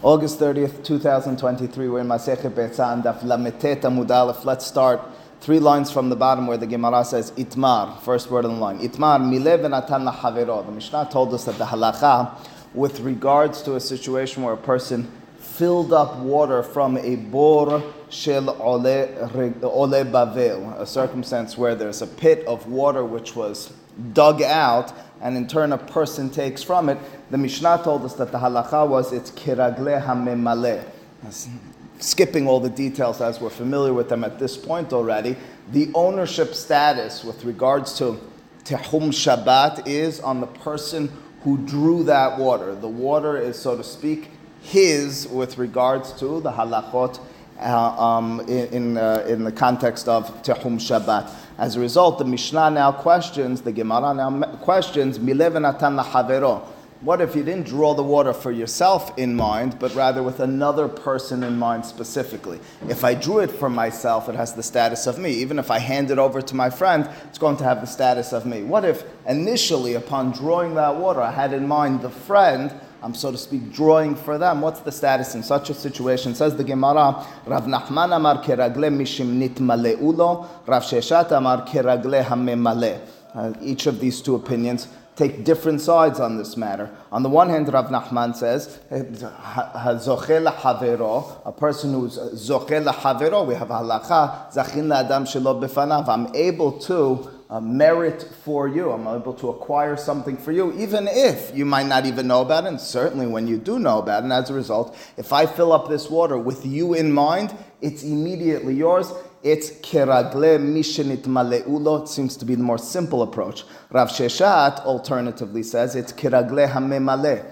August 30th, 2023. We're in Masechet and Daf Lametet Amud Aleph. Let's start three lines from the bottom where the Gemara says Itmar, first word on the line. Itmar, Milev Natan Lahavero. The Mishnah told us that the halacha, with regards to a situation where a person filled up water from a bor shel ole, ole bavel, a circumstance where there's a pit of water which was dug out, and in turn a person takes from it, the Mishnah told us that the halacha was it's kiragle hamemale. Skipping all the details as we're familiar with them at this point already, the ownership status with regards to tehum Shabbat is on the person who drew that water. The water is, so to speak, his with regards to the halachot uh, um, in, in, uh, in, the context of Tehum Shabbat. As a result, the Mishnah now questions, the Gemara now questions. What if you didn't draw the water for yourself in mind, but rather with another person in mind specifically? If I drew it for myself, it has the status of me. Even if I hand it over to my friend, it's going to have the status of me. What if initially, upon drawing that water, I had in mind the friend? I'm so to speak drawing for them. What's the status in such a situation? Says the Gemara, Rav Nachman amar keragle mishimnit maleulo, Rav Sheshet amar keragle hamemale. Uh, each of these two opinions take different sides on this matter. On the one hand, Rav Nachman says, a person who's zochel havero. We have halacha zachin adam shelo befanav. I'm able to uh, merit for you. I'm able to acquire something for you, even if you might not even know about it, and certainly when you do know about it. And as a result, if I fill up this water with you in mind, it's immediately yours. It's keragle mishenit maleulo. It seems to be the more simple approach. Rav Sheshet alternatively says it's keragle hamemale.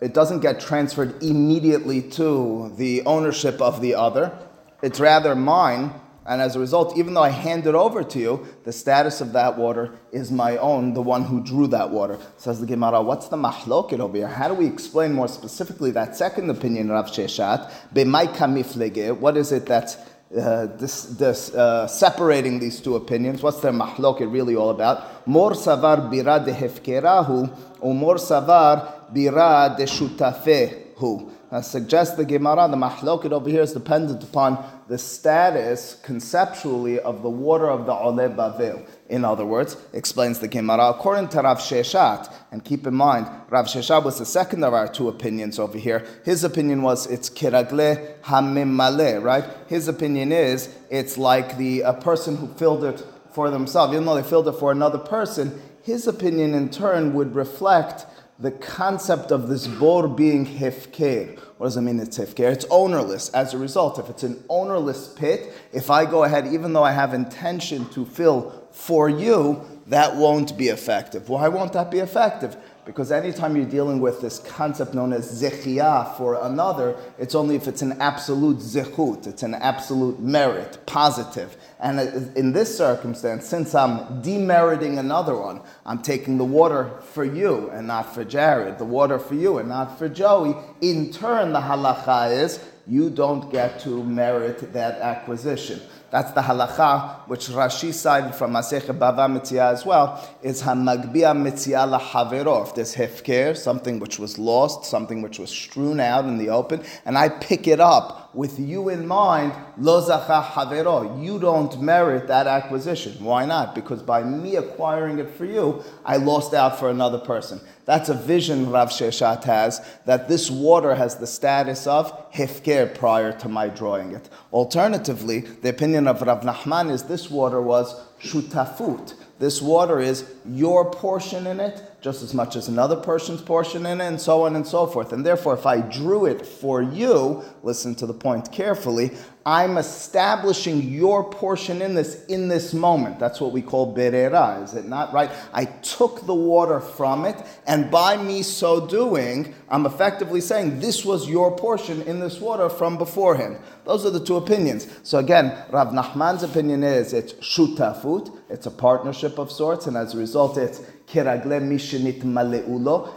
It doesn't get transferred immediately to the ownership of the other. It's rather mine and as a result, even though I hand it over to you, the status of that water is my own, the one who drew that water. Says the Gemara, what's the mahloket over here? How do we explain more specifically that second opinion, Rav Sheshet? kamiflege. What is it that's uh, this, this, uh, separating these two opinions? What's their mahloket really all about? Mor savar bira de hefkerahu, or mor savar bira de shutafehu. Now, suggests the Gemara, the mahloket over here is dependent upon the status conceptually of the water of the Ole Bavel. In other words, explains the Gemara, according to Rav Sheshet, and keep in mind, Rav Sheshet was the second of our two opinions over here. His opinion was it's kiragle hamimale, right? His opinion is it's like the a person who filled it for themselves, even though they filled it for another person. His opinion, in turn, would reflect the concept of this bor being hefker. What does it mean it's hefker? It's ownerless. As a result, if it's an ownerless pit, if I go ahead, even though I have intention to fill for you, that won't be effective. Why won't that be effective? Because anytime you're dealing with this concept known as zechiyah for another, it's only if it's an absolute zechut, it's an absolute merit, positive. And in this circumstance, since I'm demeriting another one, I'm taking the water for you and not for Jared, the water for you and not for Joey. In turn, the halacha is you don't get to merit that acquisition. That's the halacha which Rashi cited from Masech Bava Metzia as well, is Hamagbia Mitzia lahavero. If there's hefker, something which was lost, something which was strewn out in the open, and I pick it up with you in mind, lo zacha havero. You don't merit that acquisition. Why not? Because by me acquiring it for you, I lost out for another person. That's a vision Rav Sheshet has, that this water has the status of hefker prior to my drawing it. Alternatively, the opinion of Rav Nachman is this water was shutafut. This water is your portion in it, just as much as another person's portion in it, and so on and so forth. And therefore, if I drew it for you, listen to the point carefully, I'm establishing your portion in this in this moment. That's what we call berera, is it not right? I took the water from it, and by me so doing, I'm effectively saying this was your portion in this water from beforehand. Those are the two opinions. So again, Rav Nachman's opinion is it's shutafut, it's a partnership of sorts, and as a result, it's.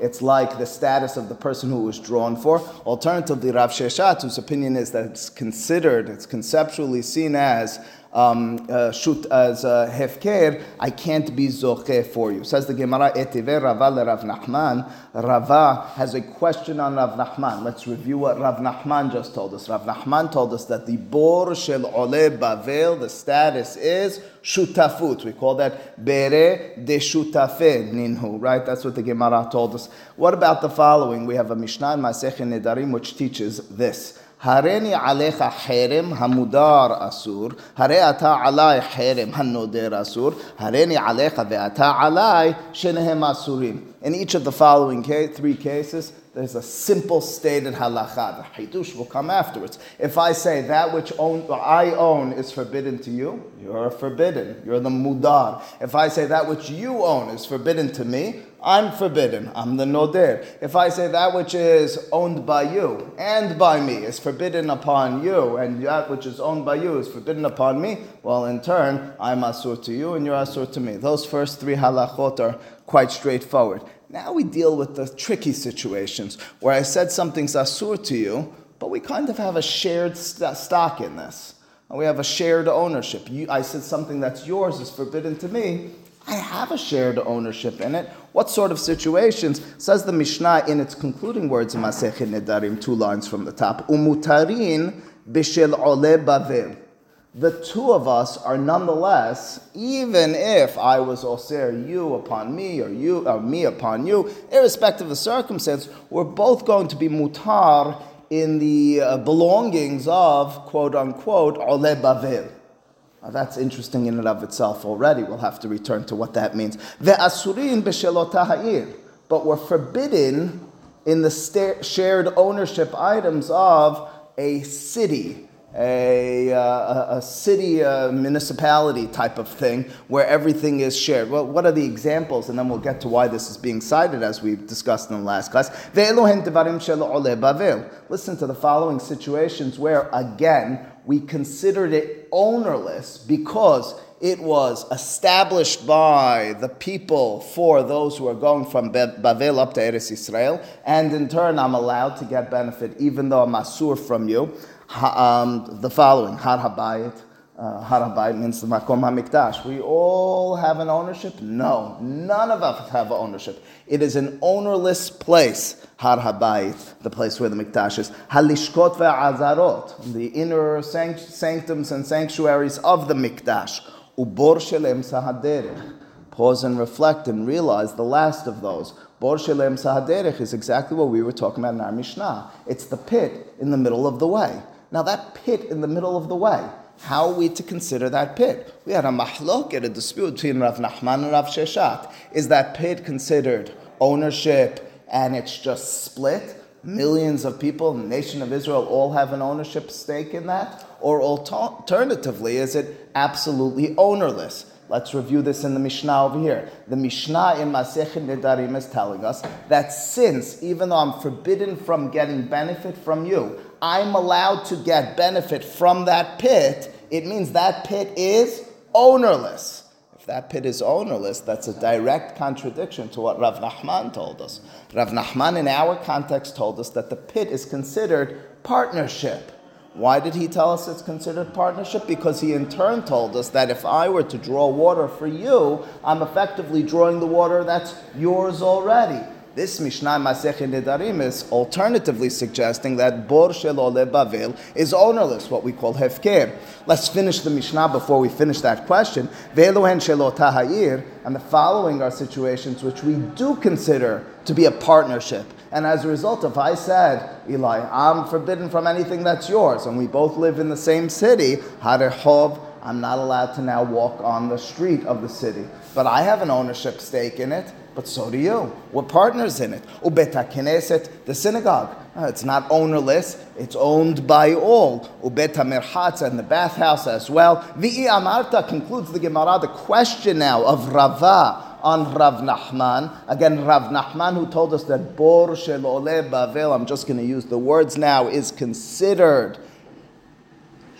It's like the status of the person who was drawn for. Alternatively, Rav Sheshet, whose opinion is that it's considered, it's conceptually seen as um, uh, shoot as uh, hefker, I can't be zoche for you. Says the Gemara, etive Rava le Rav Nachman. Rava has a question on Rav Nachman. Let's review what Rav Nachman just told us. Rav Nachman told us that the bor shel ole bavel, the status is shutafut. We call that bere de shutafe ninhu, right? That's what the Gemara told us. What about the following? We have a Mishnah in Masechet Nedarim which teaches this. הריני עליך חרם המודר אסור, הרי אתה עליי חרם הנודר אסור, הריני עליך ואתה עליי שניהם אסורים. In each of the following case, three cases, there's a simple stated halacha. The hidush will come afterwards. If I say that which own, I own is forbidden to you, you're forbidden. You're the mudar. If I say that which you own is forbidden to me, I'm forbidden. I'm the noder. If I say that which is owned by you and by me is forbidden upon you, and that which is owned by you is forbidden upon me, well, in turn, I'm asur to you and you're asur to me. Those first three halachot are quite straightforward. Now we deal with the tricky situations where I said something's asur to you, but we kind of have a shared st- stock in this. We have a shared ownership. You, I said something that's yours is forbidden to me, I have a shared ownership in it. What sort of situations? Says the Mishnah in its concluding words in Masechet Nedarim, two lines from the top. Umutarin bishel ole bavel. The two of us are nonetheless, even if I was osir you upon me or you or me upon you, irrespective of the circumstance, we're both going to be mutar in the uh, belongings of quote unquote ole bavel. Now that's interesting in and of itself already. We'll have to return to what that means. Ve'asurin But we're forbidden in the shared ownership items of a city, a, uh, a city uh, municipality type of thing where everything is shared. Well, what are the examples? And then we'll get to why this is being cited as we've discussed in the last class. Listen to the following situations where, again, we considered it ownerless because it was established by the people for those who are going from Bavel up to Eretz Israel, and in turn I'm allowed to get benefit even though I'm asur from you. Um, the following, Har Habayit, uh, Har Habayit means the Makom HaMikdash. We all have an ownership? No, none of us have ownership. It is an ownerless place. Har Habayit, the place where the Mikdash is. Halishkot ve'azarot, the inner sanctums and sanctuaries of the Mikdash. Ubor shelem sahaderech. Pause and reflect and realize the last of those. Bor shelem sahaderech is exactly what we were talking about in our Mishnah. It's the pit in the middle of the way. Now that pit in the middle of the way, how are we to consider that pit? We had a mahlok, a dispute between Rav Nachman and Rav Sheshet. Is that pit considered ownership and it's just split. Millions of people in the nation of Israel all have an ownership stake in that? Or alternatively, is it absolutely ownerless? Let's review this in the Mishnah over here. The Mishnah in Masechet Nedarim is telling us that since, even though I'm forbidden from getting benefit from you, I'm allowed to get benefit from that pit, it means that pit is ownerless If that pit is ownerless, that's a direct contradiction to what Rav Nachman told us. Rav Nachman, in our context, told us that the pit is considered partnership. Why did he tell us it's considered partnership? Because he in turn told us that if I were to draw water for you, I'm effectively drawing the water that's yours already. This Mishnah Masechet Nedarim is alternatively suggesting that Bor Shelole Bavel is ownerless, what we call Hefker. Let's finish the Mishnah before we finish that question. Ve'elohen Shelo and the following are situations which we do consider to be a partnership. And as a result, if I said, Eli, I'm forbidden from anything that's yours, and we both live in the same city, Harehov, I'm not allowed to now walk on the street of the city. But I have an ownership stake in it but so do you. We're partners in it. Ubeta Knesset, the synagogue. Uh, it's not ownerless, it's owned by all. Ubeta Merchatz and the bathhouse as well. Vi'i Amarta concludes the Gemara, the question now of Rava on Rav Nachman. Again, Rav Nachman, who told us that Bor Shel Ole Bavel, I'm just going to use the words now, is considered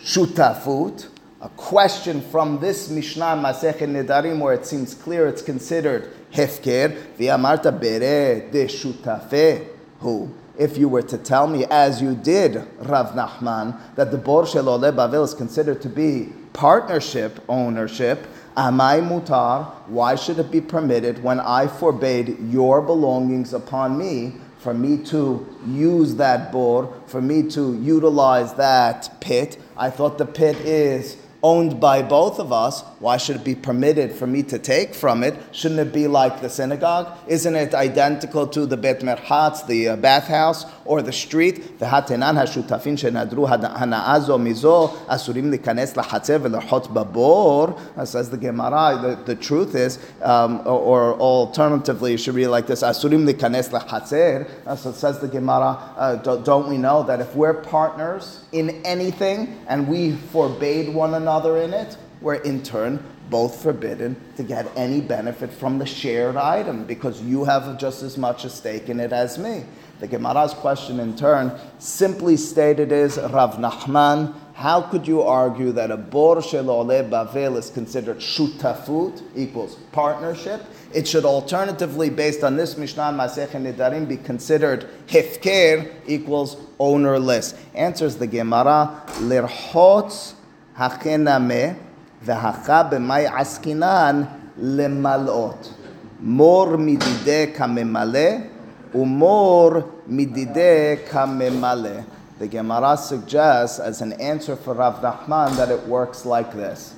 shutafut. A question from this Mishnah Masechet Nedarim, where it seems clear it's considered hefker, v'amarta bere de shutafe, who, if you were to tell me, as you did, Rav Nachman, that the bor shel ole bavel is considered to be partnership ownership, amai mutar, why should it be permitted when I forbade your belongings upon me for me to use that bor, for me to utilize that pit? I thought the pit is owned by both of us, why should it be permitted for me to take from it? Shouldn't it be like the synagogue? Isn't it identical to the Bet Merchatz, the uh, bathhouse, or the street? והתנן השותפים שנדרו הנאה זו מזו אסורים להיכנס לחצר ולרחוץ בבור. Says the Gemara, the, the truth is, um, or, or, alternatively, you should read like this, אסורים להיכנס לחצר. So says the Gemara, uh, don't we know that if we're partners in anything and we forbade one another in it, we're in turn both forbidden to get any benefit from the shared item because you have just as much a stake in it as me. The Gemara's question in turn simply stated is Rav Nachman, how could you argue that a bor shelole bavel is considered shutafut equals partnership? It should alternatively, based on this Mishnah Masech Nedarim, be considered hefker equals ownerless. Answers the Gemara, lirchotz Hachenameh v'hacha b'may askinan lemalot. Mor midide kamemale umor midide kamemale. The Gemara suggests, as an answer for Rav Nachman, that it works like this.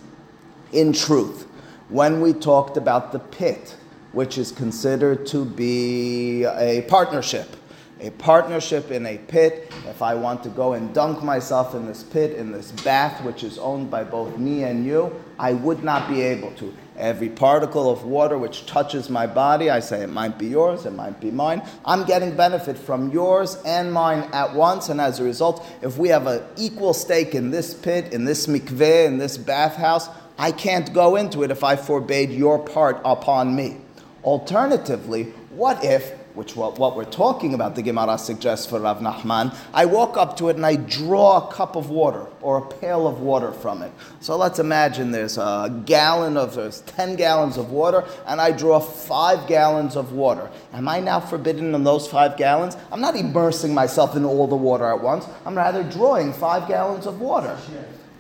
In truth, when we talked about the pit, which is considered to be a partnership, a partnership in a pit. If I want to go and dunk myself in this pit, in this bath, which is owned by both me and you, I would not be able to. Every particle of water which touches my body, I say it might be yours, it might be mine. I'm getting benefit from yours and mine at once, and as a result, if we have an equal stake in this pit, in this mikveh, in this bathhouse, I can't go into it if I forbade your part upon me. Alternatively, what if which what, what we're talking about, the Gemara suggests for Rav Nachman, I walk up to it and I draw a cup of water or a pail of water from it. So let's imagine there's a gallon of, there's 10 gallons of water, and I draw five gallons of water. Am I now forbidden in those five gallons? I'm not immersing myself in all the water at once. I'm rather drawing five gallons of water.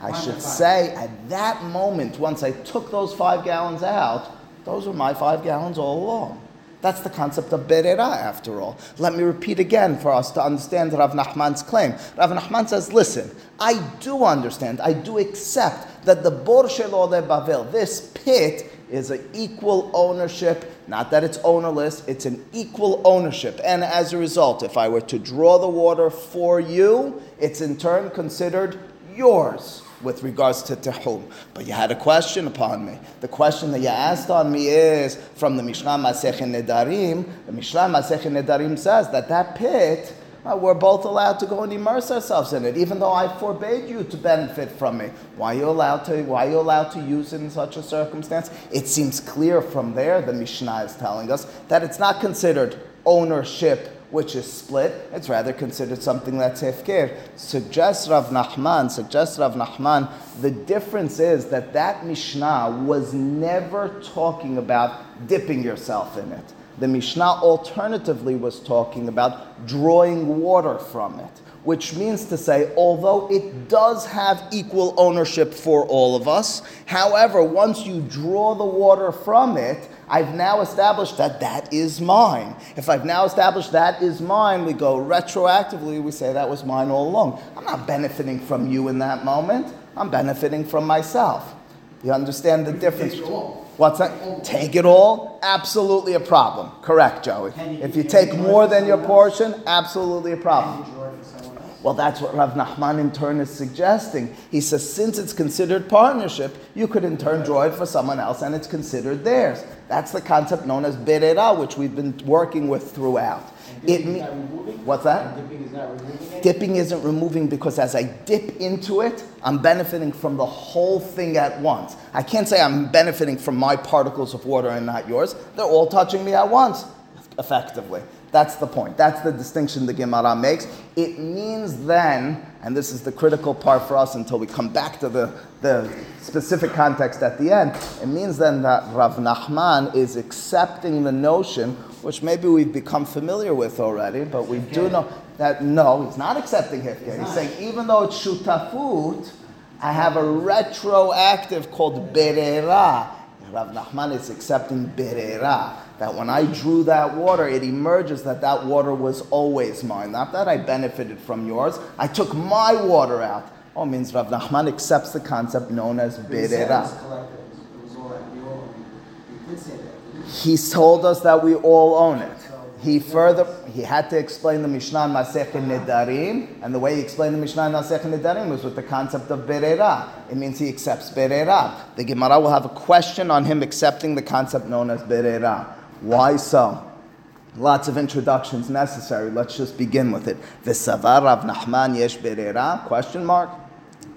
I should say at that moment, once I took those five gallons out, those were my five gallons all along. That's the concept of Berera, after all. Let me repeat again for us to understand Rav Nachman's claim. Rav Nachman says, listen, I do understand, I do accept that the Bor de Bavel, this pit, is an equal ownership, not that it's ownerless, it's an equal ownership. And as a result, if I were to draw the water for you, it's in turn considered yours with regards to Tehum. But you had a question upon me. The question that you asked on me is from the Mishnah Masech Nedarim. The Mishnah Masech Nedarim says that that pit, uh, we're both allowed to go and immerse ourselves in it, even though I forbade you to benefit from it. Why are you allowed to? Why are you allowed to use it in such a circumstance? It seems clear from there. The Mishnah is telling us that it's not considered ownership which is split, it's rather considered something that's hefker. Suggests Rav Nachman, suggests Rav Nachman, the difference is that that Mishnah was never talking about dipping yourself in it. The Mishnah alternatively was talking about drawing water from it, which means to say, although it does have equal ownership for all of us, however, once you draw the water from it, I've now established that that is mine. If I've now established that is mine, we go retroactively, we say that was mine all along. I'm not benefiting from you in that moment, I'm benefiting from myself. You understand the difference? What's that? Take it all? Absolutely a problem. Correct, Joey. If you take more than your portion, absolutely a problem. Well, that's what Rav Nachman in turn is suggesting. He says, since it's considered partnership, you could in turn draw it for someone else and it's considered theirs. That's the concept known as berera, which we've been working with throughout. It me- what's that? Dipping is not removing? Dipping isn't removing because as I dip into it, I'm benefiting from the whole thing at once. I can't say I'm benefiting from my particles of water and not yours. They're all touching me at once, effectively. That's the point. That's the distinction the Gemara makes. It means then, and this is the critical part for us until we come back to the, the specific context at the end, it means then that Rav Nachman is accepting the notion, which maybe we've become familiar with already, but we do know that no, he's not accepting Hefker. He's saying even though it's Shutafut, I have a retroactive called berera. Rav Nachman is accepting berera. That when I drew that water, it emerges that that water was always mine. Not that I benefited from yours. I took my water out. Oh, means Rav Nachman accepts the concept known as berera. He told us that we all own it. He further he had to explain the Mishnah in Masechet Nedarim, and the way he explained the Mishnah in Masechet Nedarim was with the concept of Berera. It means he accepts Berera. The Gemara will have a question on him accepting the concept known as Berera. Why so? Lots of introductions necessary. Let's just begin with it. V'savar Rav Nachman yesh Berera? Question mark.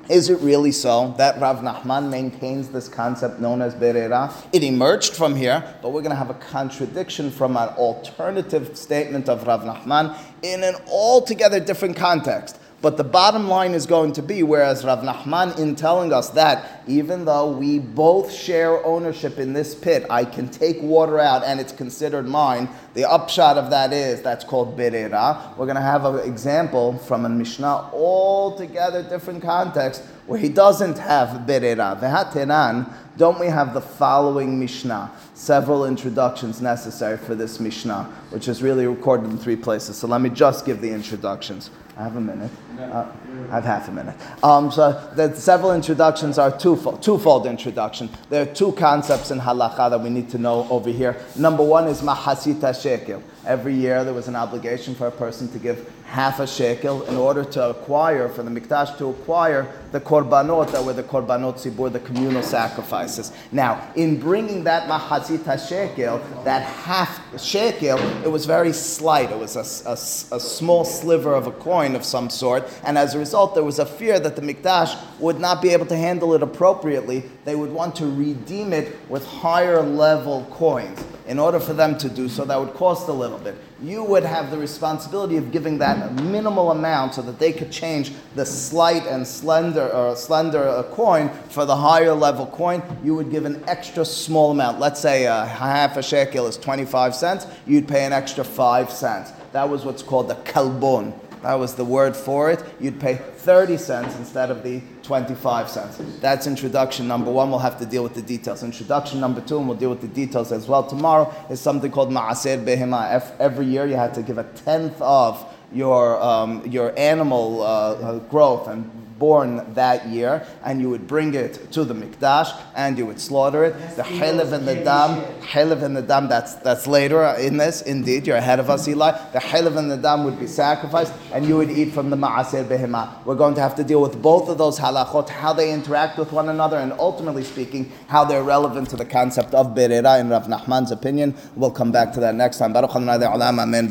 Is it really so that Rav Nachman maintains this concept known as Berera? It emerged from here, but we're going to have a contradiction from an alternative statement of Rav Nachman in an altogether different context. But the bottom line is going to be whereas Rav Nachman, in telling us that even though we both share ownership in this pit, I can take water out and it's considered mine, the upshot of that is that's called Berera. We're going to have an example from a Mishnah, altogether different context, where he doesn't have Berera. Vehatenan, don't we have the following Mishnah? Several introductions necessary for this Mishnah, which is really recorded in three places. So let me just give the introductions. I have a minute. Uh, I have half a minute. Um, so the several introductions are twofold, twofold introduction. There are two concepts in halacha that we need to know over here. Number one is mahasita shekel. Every year there was an obligation for a person to give half a shekel in order to acquire, for the mikdash to acquire the korbanot that were the korbanot zibur, the communal sacrifices. Now, in bringing that mahazita shekel, that half shekel, it was very slight. It was a, a, a, small sliver of a coin of some sort, and as a result, there was a fear that the mikdash would not be able to handle it appropriately. They would want to redeem it with higher level coins. In order for them to do so, that would cost a little bit. You would have the responsibility of giving that minimal amount so that they could change the slight and slender or slender uh, coin for the higher level coin. You would give an extra small amount. Let's say a half a shekel is 25 cents. You'd pay an extra 5 cents. That was what's called the kalbon. That was the word for it. You'd pay 30 cents instead of the 25 cents. That's introduction number one. We'll have to deal with the details. Introduction number two, and we'll deal with the details as well tomorrow, is something called ma'aser behema. Every year you have to give a tenth of your, um, your animal uh, growth and born that year, and you would bring it to the mikdash and you would slaughter it. The chelev and the dam, chelev and the dam. That's that's later in this. Indeed, you're ahead of us, Eli. The chelev and the dam would be sacrificed, and you would eat from the maaser behema. We're going to have to deal with both of those halachot, how they interact with one another, and ultimately speaking, how they're relevant to the concept of berera in Rav Nachman's opinion. We'll come back to that next time. Baruch Amen